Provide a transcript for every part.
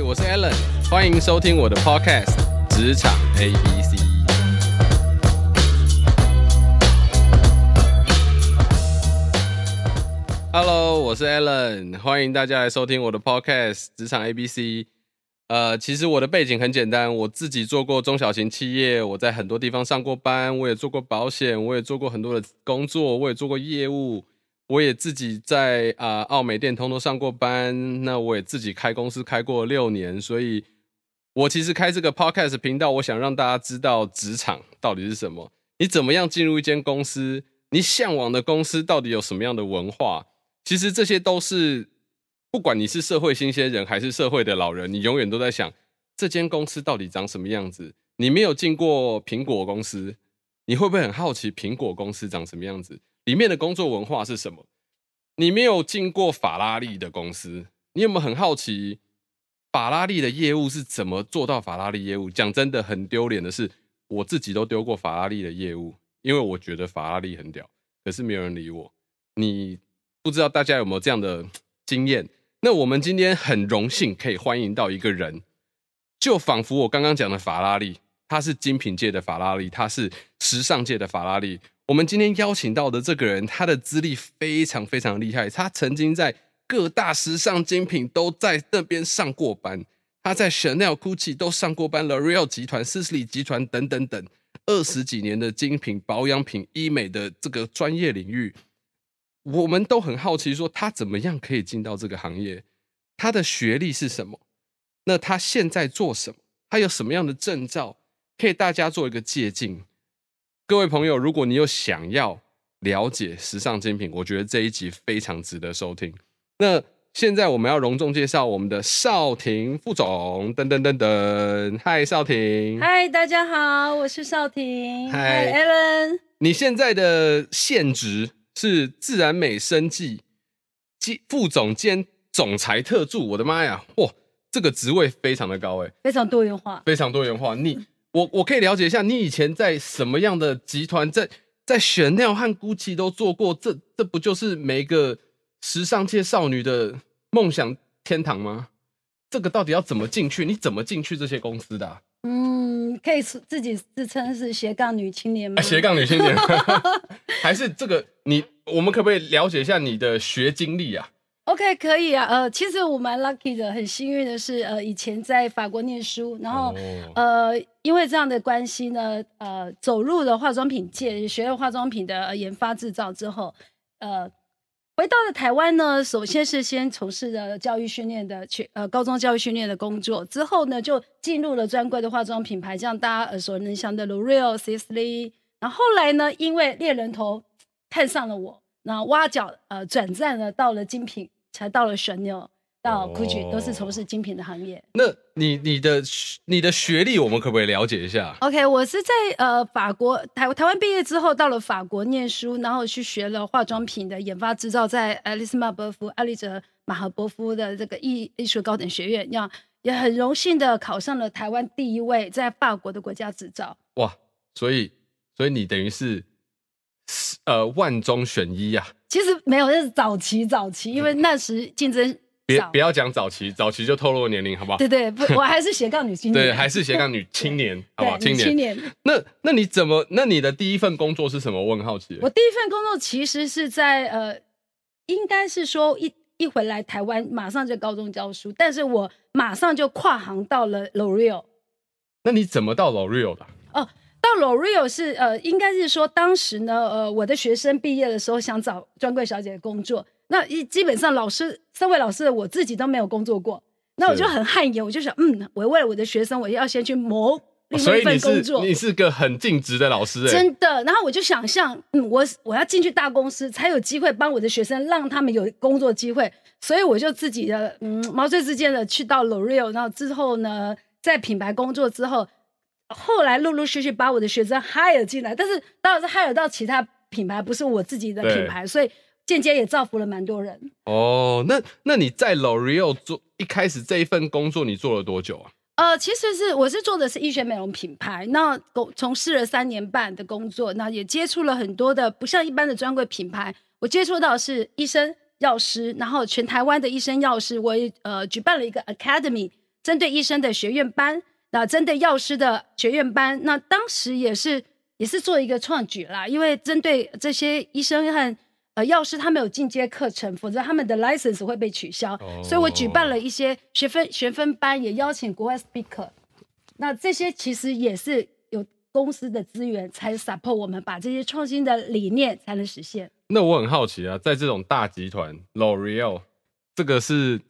我是 Alan，欢迎收听我的 Podcast《职场 ABC》。Hello，我是 Alan，欢迎大家来收听我的 Podcast《职场 ABC》。呃，其实我的背景很简单，我自己做过中小型企业，我在很多地方上过班，我也做过保险，我也做过很多的工作，我也做过业务，我也自己在啊、呃、奥美电通都上过班，那我也自己开公司开过六年，所以我其实开这个 podcast 频道，我想让大家知道职场到底是什么，你怎么样进入一间公司，你向往的公司到底有什么样的文化，其实这些都是。不管你是社会新鲜人还是社会的老人，你永远都在想这间公司到底长什么样子。你没有进过苹果公司，你会不会很好奇苹果公司长什么样子？里面的工作文化是什么？你没有进过法拉利的公司，你有没有很好奇法拉利的业务是怎么做到法拉利业务？讲真的，很丢脸的是，我自己都丢过法拉利的业务，因为我觉得法拉利很屌，可是没有人理我。你不知道大家有没有这样的经验？那我们今天很荣幸可以欢迎到一个人，就仿佛我刚刚讲的法拉利，他是精品界的法拉利，他是时尚界的法拉利。我们今天邀请到的这个人，他的资历非常非常厉害，他曾经在各大时尚精品都在那边上过班，他在 Chanel、Gucci 都上过班，L'Oreal 集团、s i s l y 集团等等等，二十几年的精品保养品、医美的这个专业领域。我们都很好奇，说他怎么样可以进到这个行业？他的学历是什么？那他现在做什么？他有什么样的证照？可以大家做一个借鉴。各位朋友，如果你有想要了解时尚精品，我觉得这一集非常值得收听。那现在我们要隆重介绍我们的少廷副总，噔噔噔噔，嗨，少廷，嗨，大家好，我是少廷，嗨，Allen，你现在的现职？是自然美生技副总兼总裁特助，我的妈呀，哇，这个职位非常的高哎，非常多元化，非常多元化。你我我可以了解一下，你以前在什么样的集团，在在 Chanel 和 Gucci 都做过，这这不就是每一个时尚界少女的梦想天堂吗？这个到底要怎么进去？你怎么进去这些公司的啊？嗯，可以自己自称是斜杠女青年吗？啊、斜杠女青年，还是这个你？我们可不可以了解一下你的学经历啊？OK，可以啊。呃，其实我蛮 lucky 的，很幸运的是，呃，以前在法国念书，然后、哦、呃，因为这样的关系呢，呃，走入了化妆品界，学了化妆品的研发制造之后，呃。回到了台湾呢，首先是先从事的教育训练的去呃高中教育训练的工作，之后呢就进入了专柜的化妆品牌，像大家耳熟能详的 L'Oreal、Sisley。然后后来呢，因为猎人头看上了我，然后挖角呃转战了到了精品，才到了 Chanel。到 Gucci 都是从事精品的行业。那你你的你的学历，我们可不可以了解一下？OK，我是在呃法国台台湾毕业之后，到了法国念书，然后去学了化妆品的研发制造，在爱丽丝马伯夫、爱丽泽马赫伯夫的这个艺艺术高等学院，要也很荣幸的考上了台湾第一位在法国的国家执照。哇，所以所以你等于是呃万中选一呀、啊？其实没有，那是早期早期，因为那时竞争。别不要讲早期，早期就透露年龄，好不好？对对，不，我还是斜杠女青年。对，还是斜杠女青年，好不好？青年。青年。那那你怎么？那你的第一份工作是什么？我很好奇。我第一份工作其实是在呃，应该是说一一回来台湾，马上就高中教书，但是我马上就跨行到了 L'Oreal。那你怎么到 L'Oreal 的？哦，到 L'Oreal 是呃，应该是说当时呢，呃，我的学生毕业的时候想找专柜小姐的工作。那一基本上，老师三位老师的我自己都没有工作过，那我就很汗颜，我就想，嗯，我为了我的学生，我要先去谋另外一份工作。所以你是你是个很尽职的老师，欸，真的。然后我就想象，嗯，我我要进去大公司，才有机会帮我的学生，让他们有工作机会。所以我就自己的，嗯，毛遂自荐的去到 L'Oreal，然后之后呢，在品牌工作之后，后来陆陆续续把我的学生 hire 进来，但是当然是 hire 到其他品牌，不是我自己的品牌，所以。间接也造福了蛮多人哦。那那你在 L'Oreal 做一开始这一份工作，你做了多久啊？呃，其实是我是做的是医学美容品牌，那从事了三年半的工作，那也接触了很多的不像一般的专柜品牌，我接触到是医生、药师，然后全台湾的医生、药师，我也呃举办了一个 Academy，针对医生的学院班，那针对药师的学院班，那当时也是也是做一个创举啦，因为针对这些医生和呃药师，他们有进阶课程，否则他们的 license 会被取消，哦、所以我举办了一些学分学分班，也邀请国外 speaker，那这些其实也是有公司的资源才 support 我们把这些创新的理念才能实现。那我很好奇啊，在这种大集团 L'Oreal 这个是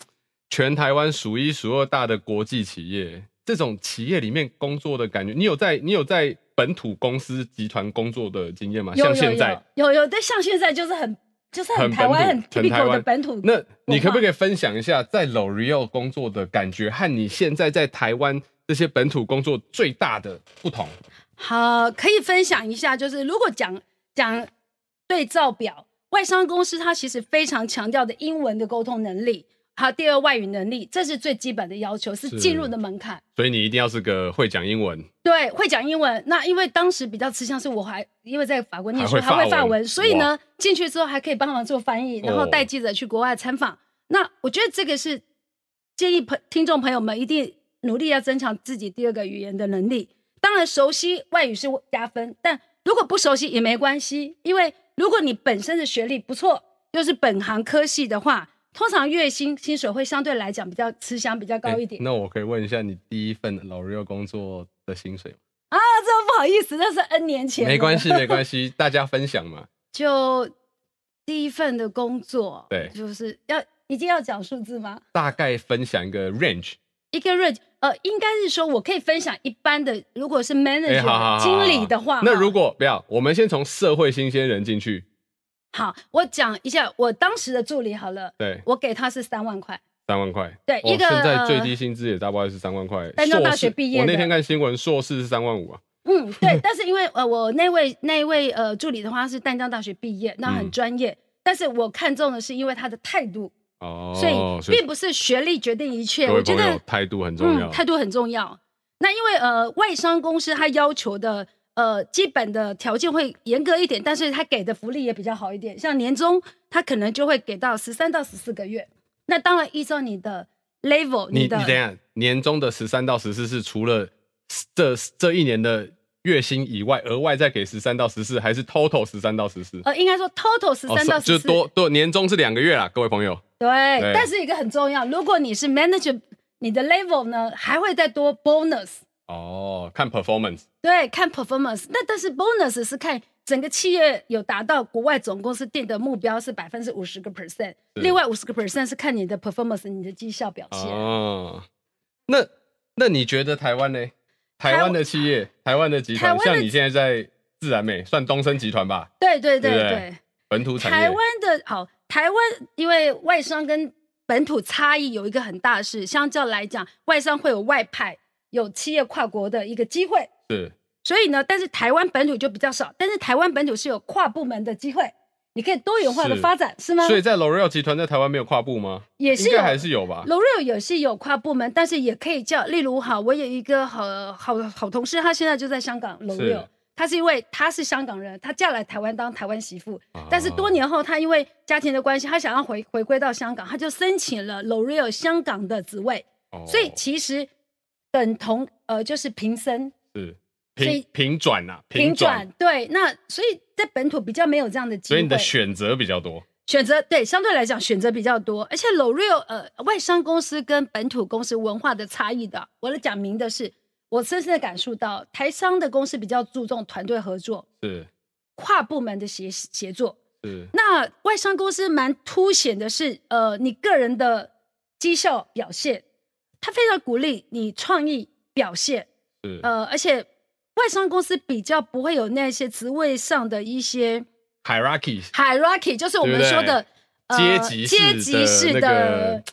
全台湾数一数二大的国际企业，这种企业里面工作的感觉，你有在你有在本土公司集团工作的经验吗？像现在有有但，像现在就是很就是很台湾很 typical 的本土。那你可不可以分享一下在 L'Oreal 工作的感觉，和你现在在台湾这些本土工作最大的不同？好，可以分享一下，就是如果讲讲。对照表，外商公司它其实非常强调的英文的沟通能力，还有第二外语能力，这是最基本的要求，是进入的门槛。所以你一定要是个会讲英文。对，会讲英文。那因为当时比较吃香，是我还因为在法国念书，还会，法文，所以呢，进去之后还可以帮忙做翻译，然后带记者去国外参访。哦。那我觉得这个是建议朋听众朋友们一定努力要增强自己第二个语言的能力。当然，熟悉外语是加分，但如果不熟悉也没关系，因为。如果你本身的学历不错，又是本行科系的话，通常月薪薪水会相对来讲比较吃香，比较高一点。那我可以问一下，你第一份 L'Oreal 工作的薪水吗？啊，这么不好意思，那是 N 年前。没关系，没关系，大家分享嘛。就第一份的工作，对，就是要一定要讲数字吗？大概分享一个 range，一个 range，呃，应该是说我可以分享一般的，如果是 manager 好好好好经理的话，那如果不要，我们先从社会新鲜人进去。好，我讲一下我当时的助理好了。对，我给他是三万块。三万块。对，一个现在最低薪资也大概是三万块。丹江大学毕业。我那天看新闻，硕士是三万五啊。嗯，对，但是因为呃，我那位那位呃助理的话是丹江大学毕业，那很专业。但是我看中的是因为他的态度。哦。所以并不是学历决定一切，我觉得态度很重要。态度很重要。那因为呃，外商公司他要求的。呃，基本的条件会严格一点，但是他给的福利也比较好一点。像年终，他可能就会给到十三到十四个月。那当然依照你的 level，你的你等下，年终的十三到十四是除了这这一年的月薪以外，额外再给十三到十四，还是 total 十三到十四？呃，应该说 total 十三到十四，哦，就多多年终是两个月啦，各位朋友。对，对，但是一个很重要，如果你是 manager，你的 level 呢还会再多 bonus。哦，看 performance，对，看 performance。那但是 bonus 是看整个企业有达到国外总公司定的目标是百分之五十个 percent，另外五十个 percent 是看你的 performance，你的绩效表现。哦，那那你觉得台湾呢？台湾的企业，台湾的集团，像你现在在自然美，算东升集团吧？对对对对，本土产业。台湾的好，台湾因为外商跟本土差异有一个很大的是，相较来讲，外商会有外派。有企业跨国的一个机会，是，所以呢，但是台湾本土就比较少，但是台湾本土是有跨部门的机会，你可以多元化的发展，是，是吗？所以在 L'Oreal 集团在台湾没有跨部吗？也是有，应该还是有吧。L'Oreal 也是有跨部门，但是也可以叫，例如哈，我有一个好好好同事，他现在就在香港 L'Oreal，他是因为他是香港人，他嫁来台湾当台湾媳妇，啊，但是多年后他因为家庭的关系，他想要回回归到香港，他就申请了 L'Oreal 香港的职位，哦，所以其实等同。呃，就是平升，是平平转呐，平转对。那所以在本土比较没有这样的机会，所以你的选择比较多。选择对，相对来讲选择比较多，而且 L'Oreal 呃，外商公司跟本土公司文化的差异的，我来讲明的是，我深深的感受到，台商的公司比较注重团队合作，是跨部门的协协作，是。那外商公司蛮凸显的是，呃，你个人的绩效表现，他非常鼓励你创意。表现呃，而且外商公司比较不会有那些职位上的一些 hierarchy，hierarchy 就是我们说的阶级阶级式的，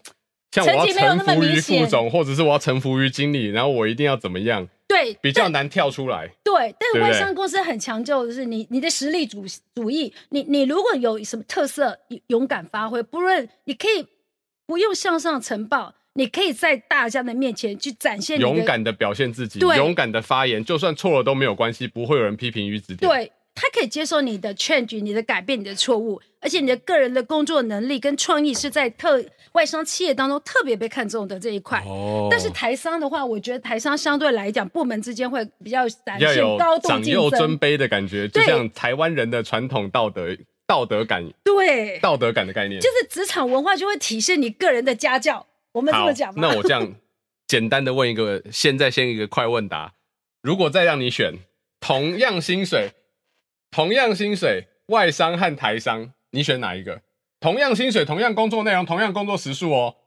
像我要臣服于副总，或者是我要臣服于经理，然后我一定要怎么样？对，比较难跳出来。对，但是外商公司很强调的是你你的实力主主义，你你如果有什么特色，勇敢发挥，不论你可以不用向上呈报。你可以在大家的面前去展现你，勇敢的表现自己，勇敢的发言，就算错了都没有关系，不会有人批评与指点。对，他可以接受你的 change、你的改变、你的错误，而且你的个人的工作能力跟创意是在特外商企业当中特别被看重的这一块。哦。但是台商的话，我觉得台商相对来讲，部门之间会比较展现高度长幼尊卑的感觉，就像台湾人的传统道德道德感。对。道德感的概念，就是职场文化就会体现你个人的家教。我们这么讲。那我这样简单的问一个，现在先一个快问答，如果再让你选，同样薪水。同样薪水，外商和台商，你选哪一个？同样薪水，同样工作内容，同样工作时数哦。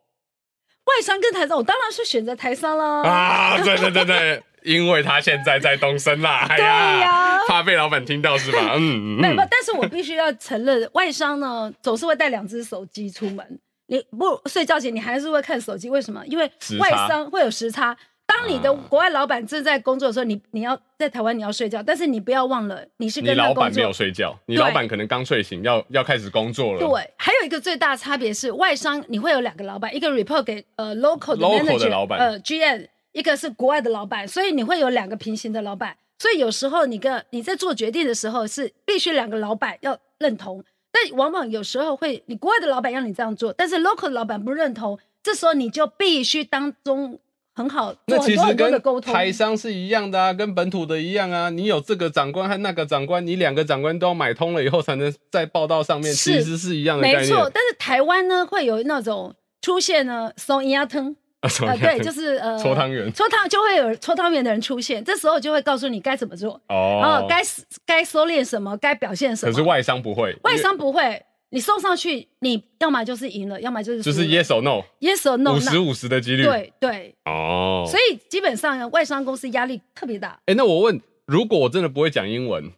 外商跟台商，我当然是选择台商啦。啊，对对对对，因为他现在在东升啦。哎呀，对呀，怕被老板听到是吧？嗯，没有，但是我必须要承认，外商呢总是会带两只手机出门。你不睡觉前，你还是会看手机，为什么？因为外商会有时差。当你的国外老板正在工作的时候，你你要在台湾你要睡觉，但是你不要忘了你是跟老板没有睡觉，你老板可能刚睡醒，要要开始工作了。对，还有一个最大差别是外商你会有两个老板，一个 report 给呃 local 的 manager，的老板呃 GM，一个是国外的老板，所以你会有两个平行的老板。所以有时候你跟你在做决定的时候是必须两个老板要认同，但往往有时候会你国外的老板让你这样做，但是 local 的老板不认同，这时候你就必须当中。很好，那其实跟台商是一样的啊，跟本土的一样啊。你有这个长官和那个长官，你两个长官都要买通了以后，才能在报道上面，其实是一样的。没错，但是台湾呢，会有那种出现呢，送鸭汤 啊，对，就是呃，搓汤圆，搓汤就会有搓汤圆的人出现，这时候就会告诉你该怎么做哦，然后该该收敛什么，该表现什么。可是外商不会，外商不会。你送上去，你要么就是赢了，要么就是。就是 yes or no，yes or no，五十五十的几率。对对哦，所以基本上外商公司压力特别大。哎、欸，那我问，如果我真的不会讲英文，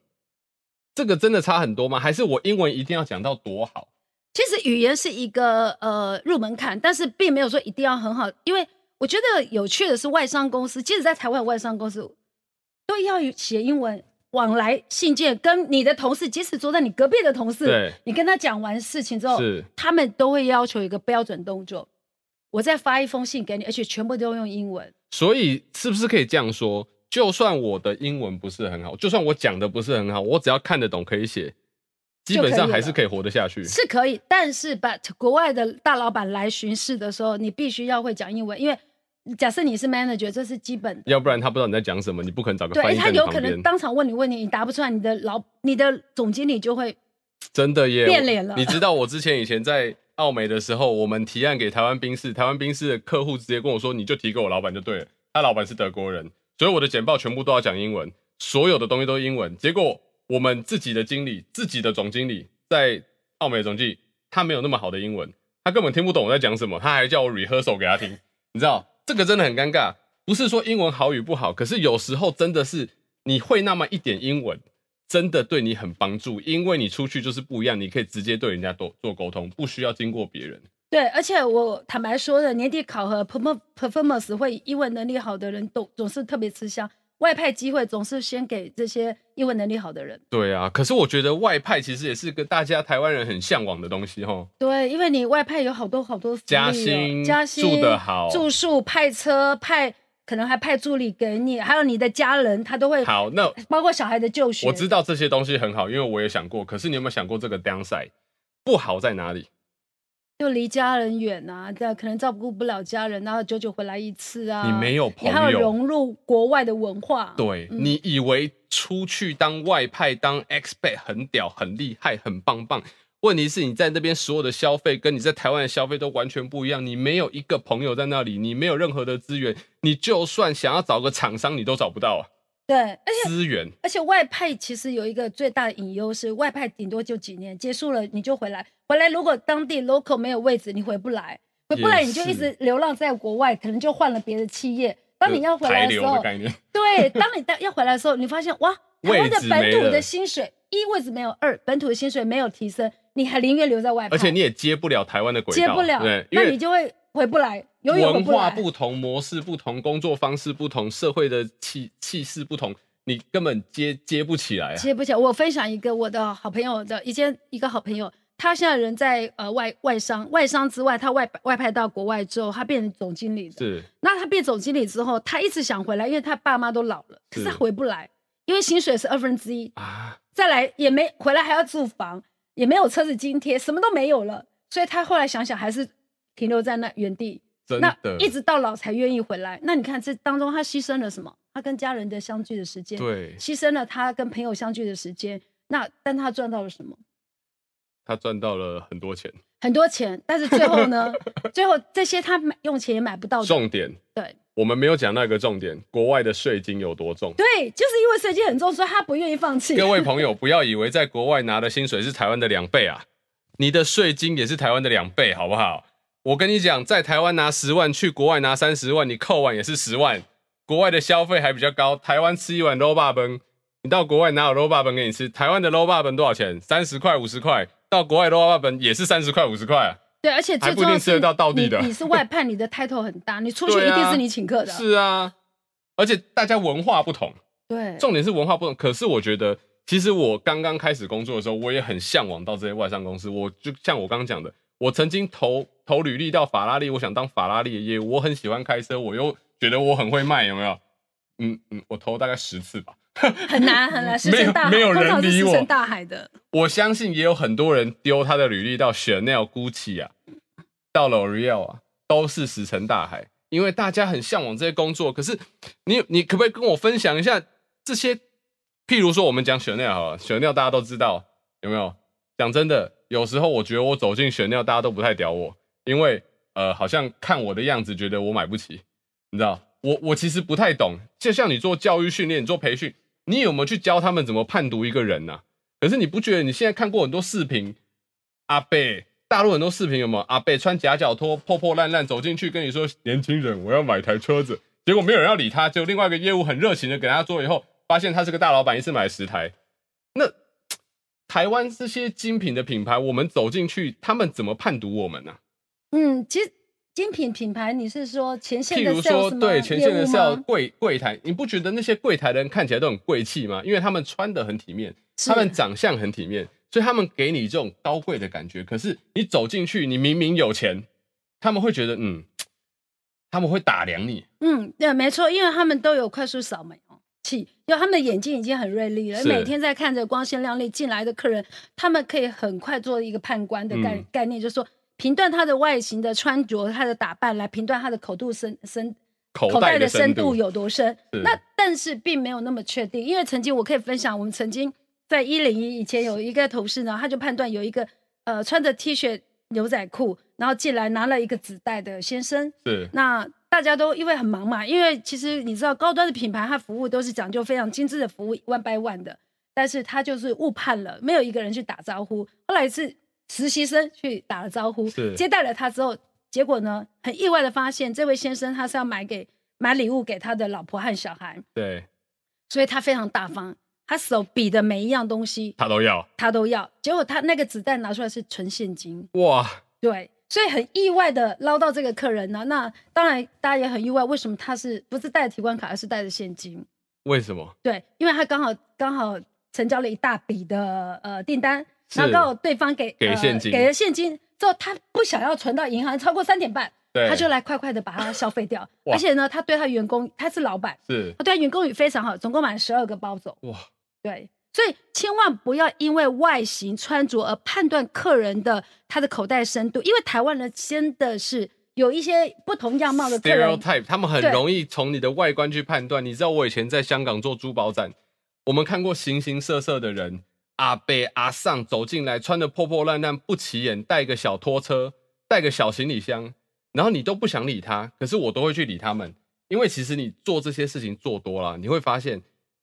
这个真的差很多吗？还是我英文一定要讲到多好？其实语言是一个呃入门槛，但是并没有说一定要很好，因为我觉得有趣的是外商公司，即使在台湾外商公司都要写英文。往来信件跟你的同事，即使坐在你隔壁的同事，你跟他讲完事情之后，他们都会要求一个标准动作。我再发一封信给你，而且全部都用英文。所以是不是可以这样说？就算我的英文不是很好，就算我讲的不是很好，我只要看得懂可以写，基本上还是可以活得下去。是可以，但是 but 国外的大老板来巡视的时候，你必须要会讲英文，因为。假设你是 manager，这是基本的。要不然他不知道你在讲什么，你不可能找个。对，他有可能当场问你问题，你答不出来，你的老你的总经理就会真的耶变脸了。你知道我之前以前在澳美的时候，我们提案给台湾兵士，台湾兵士的客户直接跟我说，你就提给我老板就对了。他老板是德国人，所以我的简报全部都要讲英文，所有的东西都是英文。结果我们自己的经理，自己的总经理在奥美的总经理，他没有那么好的英文，他根本听不懂我在讲什么，他还叫我 rehearsal 给他听，你知道。这个真的很尴尬，不是说英文好与不好，可是有时候真的是你会那么一点英文，真的对你很帮助，因为你出去就是不一样，你可以直接对人家做做沟通，不需要经过别人。对，而且我坦白说的，年底考核 perform performance 会英文能力好的人都总是特别吃香。外派机会总是先给这些英文能力好的人。对啊，可是我觉得外派其实也是个大家台湾人很向往的东西哦。对，因为你外派有好多好多福利，加薪、加薪、住得好、住宿、派车、派可能还派助理给你，还有你的家人，他都会好。那包括小孩的就学，我知道这些东西很好，因为我也想过。可是你有没有想过这个 downside 不好在哪里？就离家人远啊，这可能照顾不了家人，然后久久回来一次啊。你没有朋友，你还要融入国外的文化。对，嗯、你以为出去当外派当 expat 很屌、很厉害、很棒棒？问题是你在那边所有的消费跟你在台湾的消费都完全不一样。你没有一个朋友在那里，你没有任何的资源，你就算想要找个厂商，你都找不到啊。对，而且资源，而且外派其实有一个最大的隐忧是，外派顶多就几年，结束了你就回来。回来如果当地 local 没有位置，你回不来，回不来你就一直流浪在国外，可能就换了别的企业。当你要回来的时候，对，当你要回来的时候，你发现哇，台湾的本土的薪水一位置没有，二本土的薪水没有提升，你还宁愿留在外派，而且你也接不了台湾的轨道，接不了，对，那你就会回不来。文化不同，模式不同，工作方式不同，社会的气气势不同，你根本接接不起来啊！接不起来。我分享一个我的好朋友的一件一个好朋友，他现在人在呃外外商，外商之外，他外外派到国外之后，他变成总经理。是。那他变总经理之后，他一直想回来，因为他爸妈都老了，可是他回不来，因为薪水是二分之一啊，再来也没回来还要住房，也没有车子津贴，什么都没有了，所以他后来想想还是停留在那原地，真的，那一直到老才愿意回来。那你看这当中他牺牲了什么？他跟家人的相聚的时间，对，牺牲了他跟朋友相聚的时间。那但他赚到了什么？他赚到了很多钱，很多钱。但是最后呢？最后这些他买用钱也买不到的。重点，对，我们没有讲那个重点，国外的税金有多重？对，就是因为税金很重，所以他不愿意放弃。各位朋友，不要以为在国外拿的薪水是台湾的两倍啊，你的税金也是台湾的两倍，好不好？我跟你讲，在台湾拿十万，去国外拿三十万，你扣完也是十万。国外的消费还比较高，台湾吃一碗卤肉饭，你到国外哪有卤肉饭给你吃？台湾的卤肉饭多少钱？三十块、五十块。到国外卤肉饭也是三十块、五十块啊。对，而且最重要是，还不一定吃得到道地的。你是外派，你的 title 很大，你出 去一定是你请客的。啊是啊，而且大家文化不同。对，重点是文化不同。可是我觉得，其实我刚刚开始工作的时候，我也很向往到这些外商公司。我就像我刚刚讲的，我曾经投投履历到法拉利，我想当法拉利的业务，我很喜欢开车，我又觉得我很会卖，有没有？嗯嗯，我投大概十次吧，很难很难，没有没有人理我。沉大海的，我相信也有很多人丢他的履历到 Chanel、Gucci 啊，到 L'Oreal 啊，都是石沉大海，因为大家很向往这些工作。可是你你可不可以跟我分享一下这些？譬如说我们讲 Chanel 好了，Chanel 大家都知道有没有？讲真的，有时候我觉得我走进 Chanel，大家都不太屌我，因为呃，好像看我的样子，觉得我买不起，你知道？我我其实不太懂，就像你做教育训练、做培训，你有没有去教他们怎么判读一个人呢、可是你不觉得你现在看过很多视频，阿贝大陆很多视频有没有？阿贝穿夹脚拖破破烂烂走进去跟你说：“年轻人，我要买台车子。”结果没有人要理他，就另外一个业务很热情的给他做，以后发现他是个大老板，一次买十台。那台湾这些精品的品牌，我们走进去，他们怎么判读我们呢、嗯，其实。精品品牌，你是说前线的 sales 吗？对，前线的 sales 柜柜台，你不觉得那些柜台的人看起来都很贵气吗？因为他们穿的很体面，他们长相很体面，所以他们给你这种高贵的感觉。可是你走进去，你明明有钱，他们会觉得，嗯，他们会打量你。嗯，对，没错，因为他们都有快速扫描气，因为他们的眼睛已经很锐利了，每天在看着光鲜亮丽进来的客人，他们可以很快做一个判官的概、嗯、概念，就是说。评断他的外形的穿着，他的打扮，来评断他的口度深深，口袋的深度有多深。那但是并没有那么确定，因为曾经我可以分享，我们曾经在一零一以前有一个同事呢，他就判断有一个呃穿着 T 恤牛仔裤，然后进来拿了一个纸袋的先生。是。那大家都因为很忙嘛，因为其实你知道高端的品牌，它服务都是讲究非常精致的服务，one by one 的，但是他就是误判了，没有一个人去打招呼。后来是。实习生去打了招呼，接待了他之后，结果呢，很意外的发现，这位先生他是要买给买礼物给他的老婆和小孩，对，所以他非常大方，他手比的每一样东西他都要，他都要。结果他那个纸袋拿出来是纯现金，哇，对，所以很意外的捞到这个客人呢。那当然大家也很意外，为什么他是不是带着提款卡，而是带着现金？为什么？对，因为他刚好刚好成交了一大笔的呃订单。然后到对方给给现金，呃、给了现金之后，他不想要存到银行超过三点半，他就来快快的把它消费掉。而且呢，他对他员工，他是老板，是他对他员工也非常好，总共买了十二个包走。哇，对，所以千万不要因为外形穿着而判断客人的他的口袋深度，因为台湾人真的是有一些不同样貌的 stereotype，他们很容易从你的外观去判断。你知道我以前在香港做珠宝展，我们看过形形色色的人。阿伯阿尚走进来，穿的破破烂烂，不起眼，带个小拖车，带个小行李箱，然后你都不想理他，可是我都会去理他们，因为其实你做这些事情做多了，你会发现，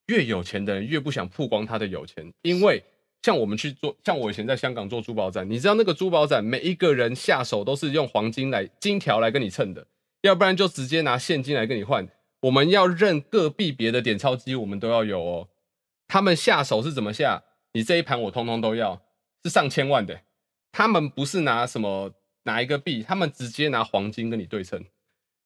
越有钱的人越不想曝光他的有钱，因为像我们去做，像我以前在香港做珠宝展，你知道那个珠宝展，每一个人下手都是用黄金来金条来跟你称的，要不然就直接拿现金来跟你换。我们要认个币别的点钞机，我们都要有哦。他们下手是怎么下？你这一盘我通通都要，是上千万的。他们不是拿什么拿一个币，他们直接拿黄金跟你对称。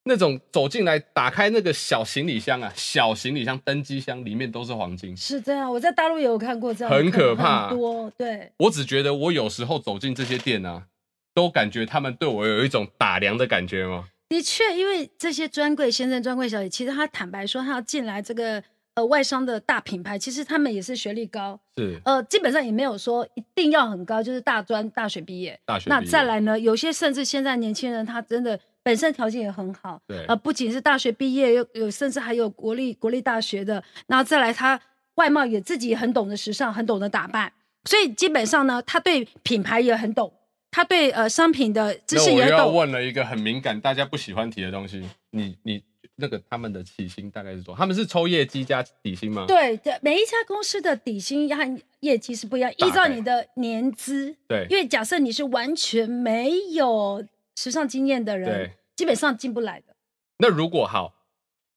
那种走进来打开那个小行李箱啊，小行李箱登机箱里面都是黄金。是这样，我在大陆也有看过这样，很可怕。很多对，我只觉得我有时候走进这些店啊，都感觉他们对我有一种打量的感觉吗？的确，因为这些专柜先生、专柜小姐，其实他坦白说，他要进来这个。呃外商的大品牌，其实他们也是学历高，是呃基本上也没有说一定要很高，就是大专大学毕业。大学。那再来呢，有些甚至现在年轻人他真的本身条件也很好，对，呃不仅是大学毕业，有有甚至还有国立国立大学的，然后再来他外貌也自己也很懂得时尚，很懂得打扮，所以基本上呢，他对品牌也很懂。他对呃商品的知识也懂。那我问了一个很敏感、大家不喜欢提的东西。你你那个他们的起薪大概是多少？他们是抽业绩加底薪吗？对对，每一家公司的底薪和业绩是不一样，依照你的年资。对，因为假设你是完全没有时尚经验的人，对，基本上进不来的。那如果好，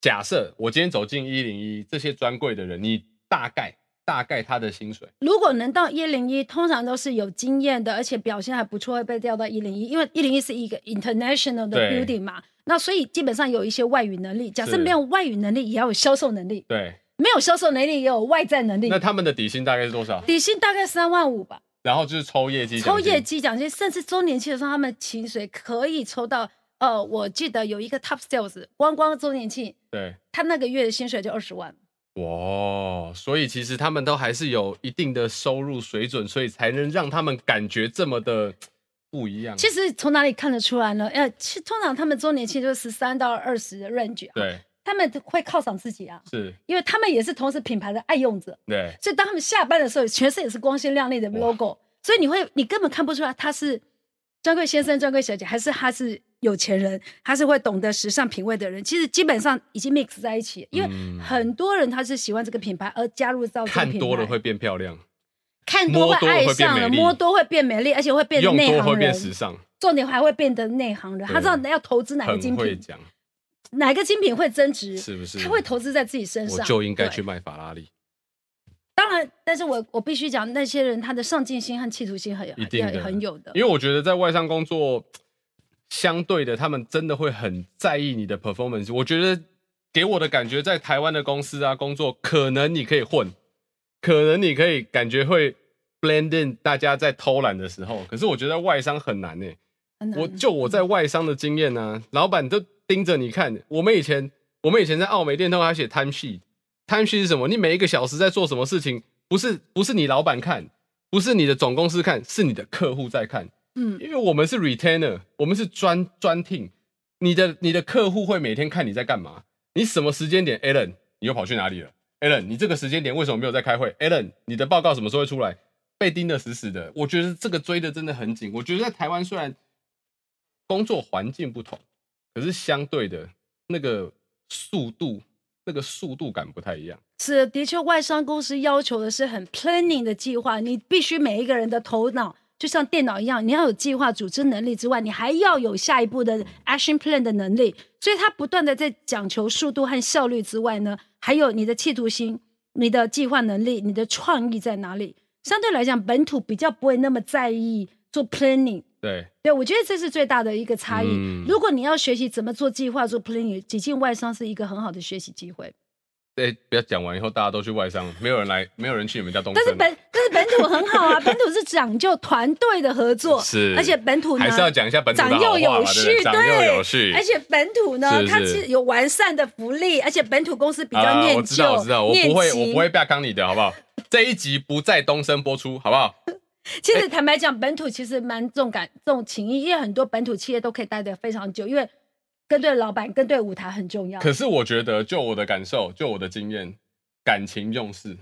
假设我今天走进一零一这些专柜的人，你大概？大概他的薪水，如果能到一零一，通常都是有经验的，而且表现还不错，会被调到一零一。因为一零一是一个 international 的 building 嘛，那所以基本上有一些外语能力。假设没有外语能力，也要有销售能力。对，没有销售能力，也有外在能力。那他们的底薪大概是多少？底薪大概三万五吧。然后就是抽业绩，抽业绩奖金，甚至周年庆的时候，他们薪水可以抽到。呃，我记得有一个 top sales，光光周年庆，对，他那个月的薪水就二十万。哇，所以其实他们都还是有一定的收入水准，所以才能让他们感觉这么的不一样。其实从哪里看得出来呢？呃，其实通常他们周年庆就是十三到二十的 range，对，他们会犒赏自己啊，是。因为他们也是同时品牌的爱用者，对，所以当他们下班的时候，全身也是光鲜亮丽的 logo，所以你会你根本看不出来他是专柜先生、专柜小姐，还是他是。有钱人，他是会懂得时尚品味的人，其实基本上已经 mix 在一起，因为很多人他是喜欢这个品牌而加入到这个品牌。看多了会变漂亮，看多会爱上了，摸多会变美丽，而且会变内行人，会变时尚，重点还会变得内行人。他知道要投资哪个精品，哪个精品会增值，是不是？他会投资在自己身上，我就应该去卖法拉利。当然，但是我我必须讲，那些人他的上进心和企图心很一定很有的，因为我觉得在外商工作。相对的，他们真的会很在意你的 performance。我觉得给我的感觉，在台湾的公司啊工作，可能你可以混，可能你可以感觉会 blend in 大家在偷懒的时候。可是我觉得外商很难呢、我就我在外商的经验呢、啊，老板都盯着你看。我们以前我们以前在澳美电通还写 time sheet，time sheet 是什么？你每一个小时在做什么事情？不是不是你老板看，不是你的总公司看，是你的客户在看。嗯，因为我们是 retainer，我们是专专听，你的你的客户会每天看你在干嘛，你什么时间点，Alan，你又跑去哪里了？Alan，你这个时间点为什么没有在开会？Alan，你的报告什么时候会出来？被盯得死死的，我觉得这个追得真的很紧。我觉得在台湾虽然工作环境不同，可是相对的那个速度，那个速度感不太一样。是，的确，外商公司要求的是很 planning 的计划，你必须每一个人的头脑。就像电脑一样，你要有计划组织能力之外，你还要有下一步的 action plan 的能力。所以，他不断的在讲求速度和效率之外呢，还有你的企图心、你的计划能力、你的创意在哪里？相对来讲，本土比较不会那么在意做 planning。对，对我觉得这是最大的一个差异。嗯、如果你要学习怎么做计划、做 planning，挤进外商是一个很好的学习机会。对，不要讲完以后大家都去外商，没有人来，没有人去你们家东。但是本但是本土很好啊，本土是讲究团队的合作，是，而且本土呢还是要讲一下本土长幼有序，长幼有序，而且本土呢，是是。它是有完善的福利，而且本土公司比较念旧、啊、我知道，我知道，我不会，我不会不你的，好不好？这一集不在东升播出，好不好？其实坦白讲，本土其实蛮重感重情义，因为很多本土企业都可以待得非常久，因为跟对老板、跟对舞台很重要。可是我觉得，就我的感受，就我的经验。感情用事，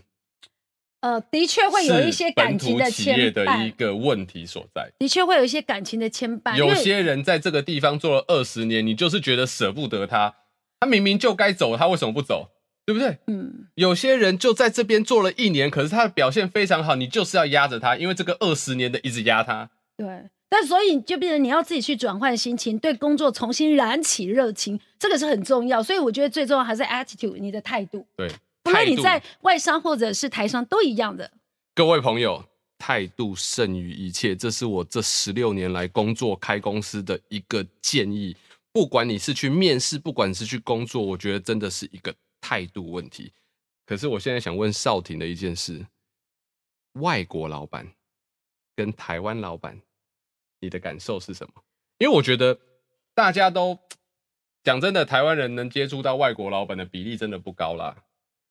呃，的确会有一些感情的牵绊，企业的一个问题所在。的确会有一些感情的牵绊。有些人在这个地方做了二十年，你就是觉得舍不得他，他明明就该走，他为什么不走？对不对？嗯。有些人就在这边做了一年，可是他的表现非常好，你就是要压着他，因为这个二十年的一直压他。对。但所以就变成你要自己去转换心情，对工作重新燃起热情，这个是很重要。所以我觉得最重要还是 attitude，你的态度。对。不论你在外商或者是台商都一样的。各位朋友，态度胜于一切，这是我这十六年来工作开公司的一个建议。不管你是去面试，不管是去工作，我觉得真的是一个态度问题。可是我现在想问少廷的一件事：外国老板跟台湾老板，你的感受是什么？因为我觉得大家都讲真的，台湾人能接触到外国老板的比例真的不高啦。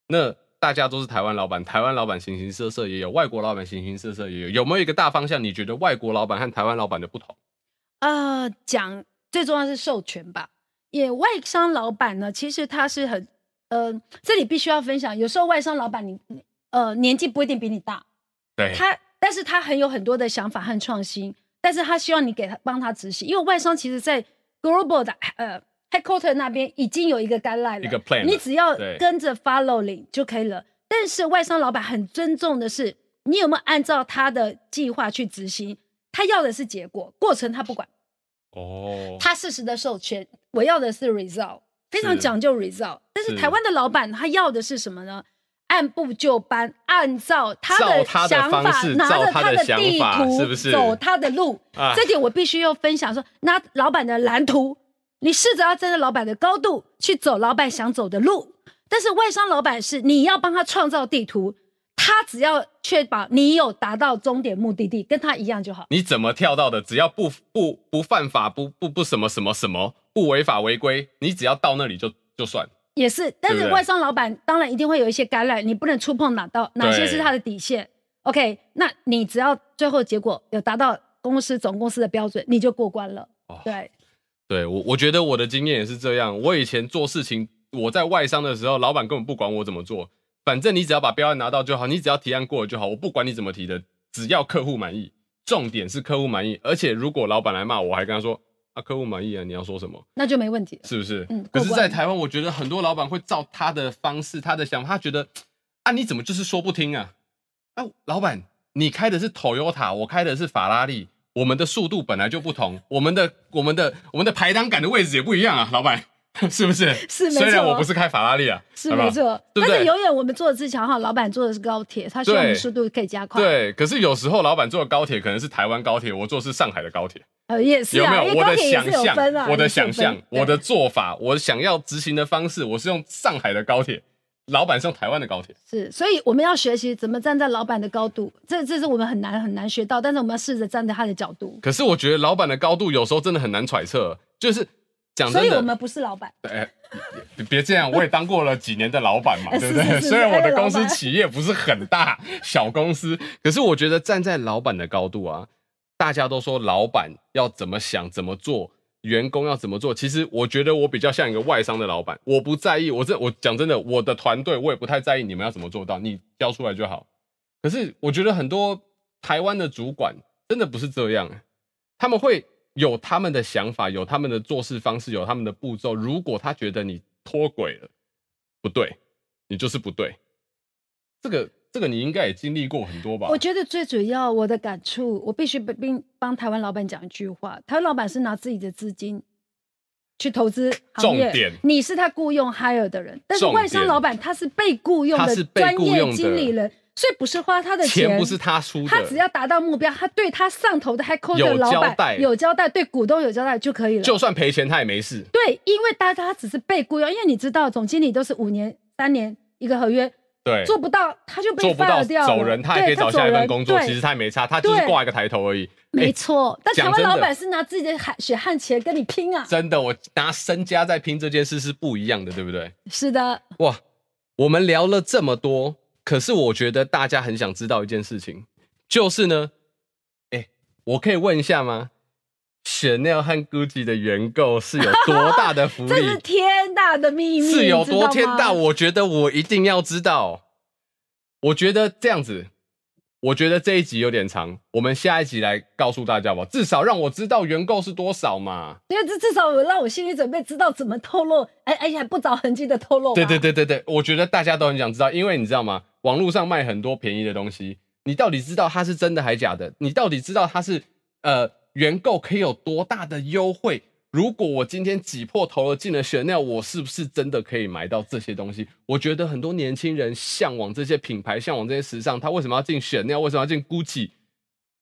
那大家都是台湾老板，台湾老板形形色色也有，外国老板形形色色也有，有没有一个大方向？你觉得外国老板和台湾老板的不同？呃，讲最重要是授权吧。也外商老板呢，其实他是很，呃，这里必须要分享，有时候外商老板你，呃，年纪不一定比你大，对，他，但是他很有很多的想法和创新，但是他希望你给他帮他执行，因为外商其实在 global 的呃 headquarter 那边已经有一个 guideline 了，一个 plan，你只要跟着 following 就可以了。但是外商老板很尊重的是，你有没有按照他的计划去执行，他要的是结果，过程他不管。哦，他适时的授权，我要的是 result，非常讲究 result。但是台湾的老板他要的是什么呢？按部就班，按照他的想法，拿着他的地图，是不是走他的路？啊、这点我必须要分享说，拿老板的蓝图，你试着要站在老板的高度去走老板想走的路。但是外商老板是你要帮他创造地图。他只要确保你有达到终点目的地，跟他一样就好。你怎么跳到的？只要不不不犯法，不不不什么什么什么，不违法违规，你只要到那里就就算。也是，但是外商老板当然一定会有一些干扰，你不能触碰哪到哪些是他的底线。OK，那你只要最后结果有达到公司总公司的标准，你就过关了。哦、对，对我我觉得我的经验也是这样。我以前做事情，我在外商的时候，老板根本不管我怎么做。反正你只要把标案拿到就好，你只要提案过了就好，我不管你怎么提的，只要客户满意。重点是客户满意，而且如果老板来骂我，我还跟他说啊，客户满意啊，你要说什么？那就没问题，是不是？嗯。可是，在台湾，我觉得很多老板会照他的方式、他的想法，他觉得啊，你怎么就是说不听啊？啊，老板，你开的是 Toyota，我开的是法拉利，我们的速度本来就不同，我们的、我们的、我们的排档杆的位置也不一样啊，老板。是不是？是没错。虽然我不是开法拉利啊，是没错。但是永远我们坐的是强号，老板坐的是高铁，他希望我们速度可以加快。对，可是有时候老板坐的高铁可能是台湾高铁，我坐的是上海的高铁。呃，也是、啊、有没有？我的想象、啊，我的想象，我的做法，我想要执行的方式，我是用上海的高铁，老板是用台湾的高铁。是，所以我们要学习怎么站在老板的高度，这这是我们很难很难学到，但是我们要试着站在他的角度。可是我觉得老板的高度有时候真的很难揣测，就是。所以我们不是老板。对，别这样，我也当过了几年的老板嘛，对不对？虽然我的公司企业不是很大，小公司，可是我觉得站在老板的高度啊，大家都说老板要怎么想、怎么做，员工要怎么做。其实我觉得我比较像一个外商的老板，我不在意。我这我讲真的，我的团队我也不太在意你们要怎么做到，你交出来就好。可是我觉得很多台湾的主管真的不是这样，他们会。有他们的想法，有他们的做事方式，有他们的步骤。如果他觉得你脱轨了，不对，你就是不对。这个，这个你应该也经历过很多吧？我觉得最主要，我的感触，我必须并帮台湾老板讲一句话：台湾老板是拿自己的资金去投资行业，重点，你是他雇佣 hire 的人，但是外商老板他是被雇佣的专业经理人。所以不是花他的钱，钱不是他出的，他只要达到目标，他对他上头的 headquarter 的老板有交代，对股东有交代就可以了。就算赔钱他也没事。对，因为大家他只是被雇佣，因为你知道总经理都是五年、三年一个合约，对，做不到他就被 fire 掉走人，他也可以找下一份工作。其实他也没差，他就是挂一个抬头而已。没错，但台湾老板是拿自己的汗血汗钱跟你拼啊！真的，我拿身家在拼这件事是不一样的，对不对？是的。哇，我们聊了这么多。可是我觉得大家很想知道一件事情，就是呢，哎，我可以问一下吗？Chanel 和 Gucci 的原购是有多大的福利？这是天大的秘密，是有多天大？我觉得我一定要知道。我觉得这样子。我觉得这一集有点长，我们下一集来告诉大家吧，至少让我知道原购是多少嘛。因为这至少让我心里准备，知道怎么透露，哎哎，还不着痕迹的透露。对对对对对，我觉得大家都很想知道，因为你知道吗？网络上卖很多便宜的东西，你到底知道它是真的还是假的？你到底知道它是呃原购可以有多大的优惠？如果我今天挤破头了进了 Chanel，我是不是真的可以买到这些东西？我觉得很多年轻人向往这些品牌，向往这些时尚。他为什么要进 Chanel？为什么要进 Gucci？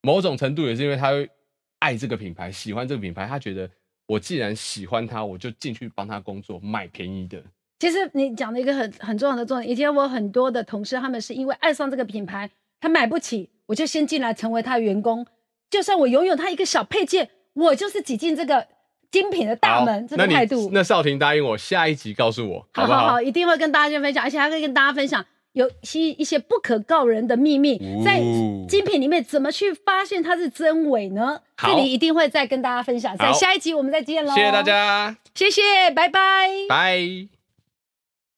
某种程度也是因为他会爱这个品牌，喜欢这个品牌。他觉得我既然喜欢他，我就进去帮他工作，买便宜的。其实你讲了一个很很重要的重点。以前我很多的同事，他们是因为爱上这个品牌，他买不起，我就先进来成为他的员工。就算我拥有他一个小配件，我就是挤进这个。精品的大门，这个态度。那少廷答应我，下一集告诉我，好不好？好一定会跟大家分享，而且还会跟大家分享有些一些不可告人的秘密，在精品里面怎么去发现它是真伪呢？这里一定会再跟大家分享，在下一集我们再见喽！谢谢大家，谢谢，拜拜，拜。